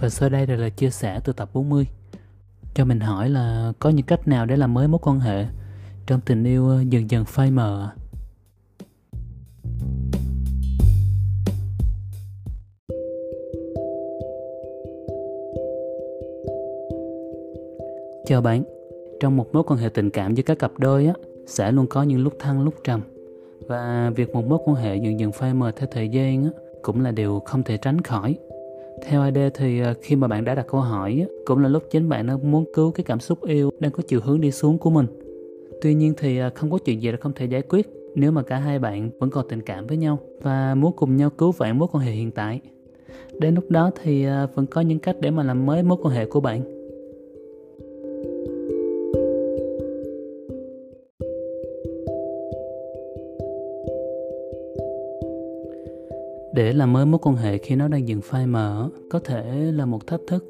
Và sau đây là lời chia sẻ từ tập 40 Cho mình hỏi là có những cách nào để làm mới mối quan hệ Trong tình yêu ờ, dần dần phai mờ Chào bạn, Trong một mối quan hệ tình cảm giữa các cặp đôi á, Sẽ luôn có những lúc thăng, lúc trầm. Và việc một mối quan hệ dần dần phai mờ theo thời gian á, Cũng là điều không thể tránh khỏi theo ID thì à, khi mà bạn đã đặt câu hỏi, cũng là lúc chính bạn nó muốn cứu cái cảm xúc yêu đang có chiều hướng đi xuống của mình. Tuy nhiên thì à, không có chuyện gì là không thể giải quyết nếu mà cả hai bạn vẫn còn tình cảm với nhau và muốn cùng nhau cứu vãn mối quan hệ hiện tại. Đến lúc đó thì à, vẫn có những cách để mà làm mới mối quan hệ của bạn. Để làm mới mối quan hệ khi nó đang dừng phai mờ có thể là một thách thức.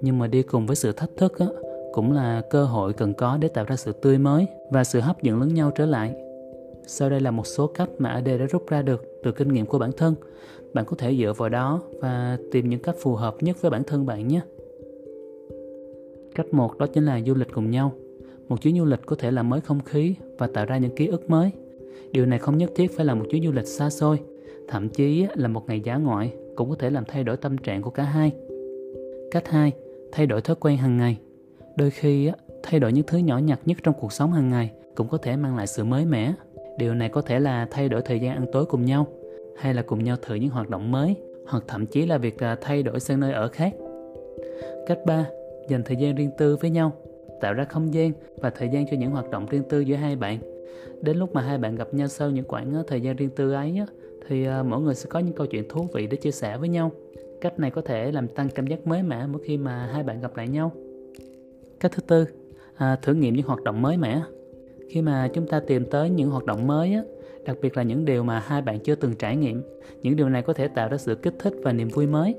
Nhưng mà đi cùng với sự thách thức á, cũng là cơ hội cần có để tạo ra sự tươi mới và sự hấp dẫn lẫn nhau trở lại. Sau đây là một số cách mà AD đã rút ra được từ kinh nghiệm của bản thân. Bạn có thể dựa vào đó và tìm những cách phù hợp nhất với bản thân bạn nhé. Cách một đó chính là du lịch cùng nhau. Một chuyến du lịch có thể làm mới không khí và tạo ra những ký ức mới. Điều này không nhất thiết phải là một chuyến du lịch xa xôi thậm chí là một ngày giá ngoại cũng có thể làm thay đổi tâm trạng của cả hai. Cách 2. Thay đổi thói quen hàng ngày. Đôi khi thay đổi những thứ nhỏ nhặt nhất trong cuộc sống hàng ngày cũng có thể mang lại sự mới mẻ. Điều này có thể là thay đổi thời gian ăn tối cùng nhau, hay là cùng nhau thử những hoạt động mới, hoặc thậm chí là việc à, thay đổi sang nơi ở khác. Cách 3. Dành thời gian riêng tư với nhau, tạo ra không gian và thời gian cho những hoạt động riêng tư giữa hai bạn. Đến lúc mà hai bạn gặp nhau sau những khoảng à, thời gian riêng tư ấy thì à, mỗi người sẽ có những câu chuyện thú vị để chia sẻ với nhau. Cách này có thể làm tăng cảm giác mới mẻ mỗi khi mà hai bạn gặp lại nhau. Cách thứ tư à, thử nghiệm những hoạt động mới mẻ. Khi mà chúng ta tìm tới những hoạt động mới á, đặc biệt là những điều mà hai bạn chưa từng trải nghiệm những điều này có thể tạo ra sự kích thích và niềm vui mới.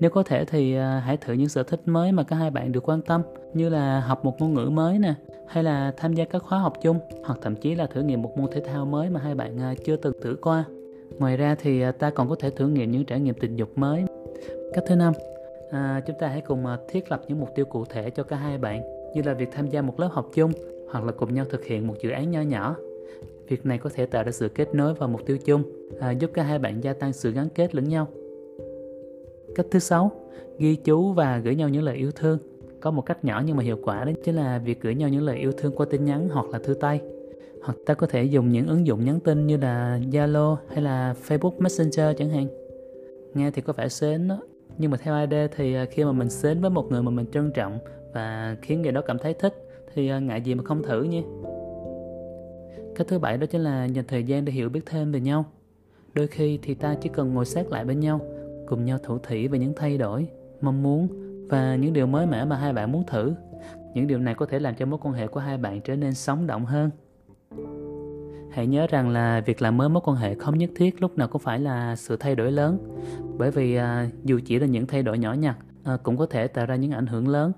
Nếu có thể thì à, hãy thử những sở thích mới mà cả hai bạn được quan tâm như là học một ngôn ngữ mới nè hay là tham gia các khóa học chung hoặc thậm chí là thử nghiệm một môn thể thao mới mà hai bạn à, chưa từng thử qua ngoài ra thì à, ta còn có thể thử nghiệm những trải nghiệm tình dục mới. Cách thứ năm à, chúng ta hãy cùng à, thiết lập những mục tiêu cụ thể cho cả hai bạn như là việc tham gia một lớp học chung hoặc là cùng nhau thực hiện một dự án nho nhỏ. Việc này có thể tạo ra sự kết nối và mục tiêu chung à, giúp cả hai bạn gia tăng sự gắn kết lẫn nhau. Cách thứ sáu ghi chú và gửi nhau những lời yêu thương. Có một cách nhỏ nhưng mà hiệu quả đó chính là việc gửi nhau những lời yêu thương qua tin nhắn hoặc là thư tay hoặc ta có thể dùng những ứng dụng nhắn tin như là Zalo hay là Facebook Messenger chẳng hạn. Nghe thì có vẻ sến đó. Nhưng mà theo ID thì à, khi mà mình sến với một người mà mình trân trọng và khiến người đó cảm thấy thích thì à, ngại gì mà không thử nha. Cách thứ bảy đó chính là dành thời gian để hiểu biết thêm về nhau. Đôi khi thì ta chỉ cần ngồi sát lại bên nhau, cùng nhau thủ thỉ về những thay đổi, mong muốn và những điều mới mẻ mà hai bạn muốn thử. Những điều này có thể làm cho mối quan hệ của hai bạn trở nên sống động hơn hãy nhớ rằng là việc làm mới mối quan hệ không nhất thiết lúc nào cũng phải là sự thay đổi lớn. Bởi vì à, dù chỉ là những thay đổi nhỏ nhặt à, cũng có thể tạo ra những ảnh hưởng lớn.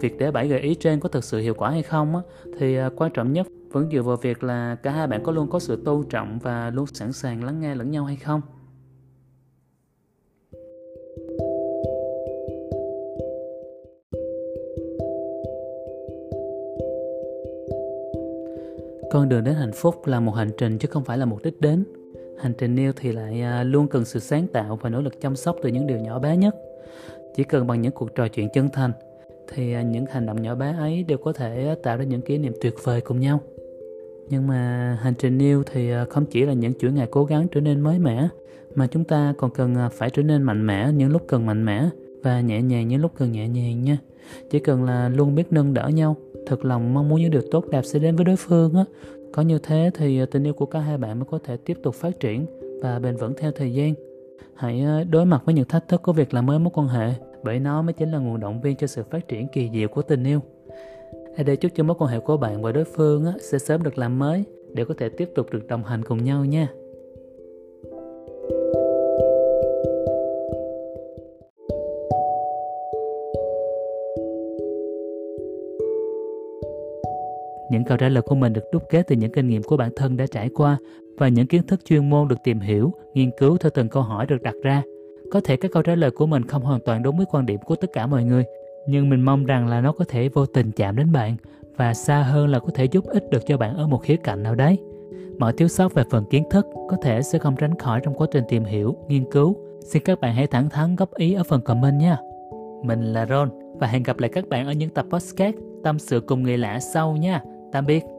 Việc để bảy gợi ý trên có thực sự hiệu quả hay không á, thì à, quan trọng nhất vẫn dựa vào việc là cả hai bạn có luôn có sự tôn trọng và luôn sẵn sàng lắng nghe lẫn nhau hay không. Con đường đến hạnh phúc là một hành trình chứ không phải là một đích đến. Hành trình yêu thì lại à, luôn cần sự sáng tạo và nỗ lực chăm sóc từ những điều nhỏ bé nhất. Chỉ cần bằng những cuộc trò chuyện chân thành thì à, những hành động nhỏ bé ấy đều có thể à, tạo ra những kỷ niệm tuyệt vời cùng nhau. Nhưng mà hành trình yêu thì không chỉ là những chuỗi ngày cố gắng trở nên mới mẻ, mà chúng ta còn cần phải trở nên mạnh mẽ những lúc cần mạnh mẽ và nhẹ nhàng những lúc cần nhẹ nhàng nha. Chỉ cần là luôn biết nâng đỡ nhau thật lòng mong muốn những điều tốt đẹp sẽ đến với đối phương á có như thế thì à, tình yêu của cả hai bạn mới có thể tiếp tục phát triển và bền vững theo thời gian Hãy à, đối mặt với những thách thức của việc làm mới mối quan hệ, bởi nó mới chính là nguồn động viên cho sự phát triển kỳ diệu của tình yêu. Hãy để chúc cho mối quan hệ của bạn và đối phương sẽ sớm được làm mới để có thể tiếp tục được đồng hành cùng nhau nha. Những câu trả lời của mình được đúc kết từ những kinh nghiệm của bản thân đã trải qua và những kiến thức chuyên môn được tìm hiểu, nghiên cứu theo từng câu hỏi được đặt ra. Có thể các câu trả lời của mình không hoàn toàn đúng với quan điểm của tất cả mọi người, nhưng mình mong rằng là nó có thể vô tình chạm đến bạn và xa hơn là có thể giúp ích được cho bạn ở một khía cạnh nào đấy. Mọi thiếu sót về phần kiến thức có thể sẽ không tránh khỏi trong quá trình tìm hiểu, nghiên cứu. Xin các bạn hãy thẳng thắn góp ý ở phần comment nha. Mình là Ron và hẹn gặp lại các bạn ở những tập podcast tâm sự cùng người lạ sau nha. Tạm biệt.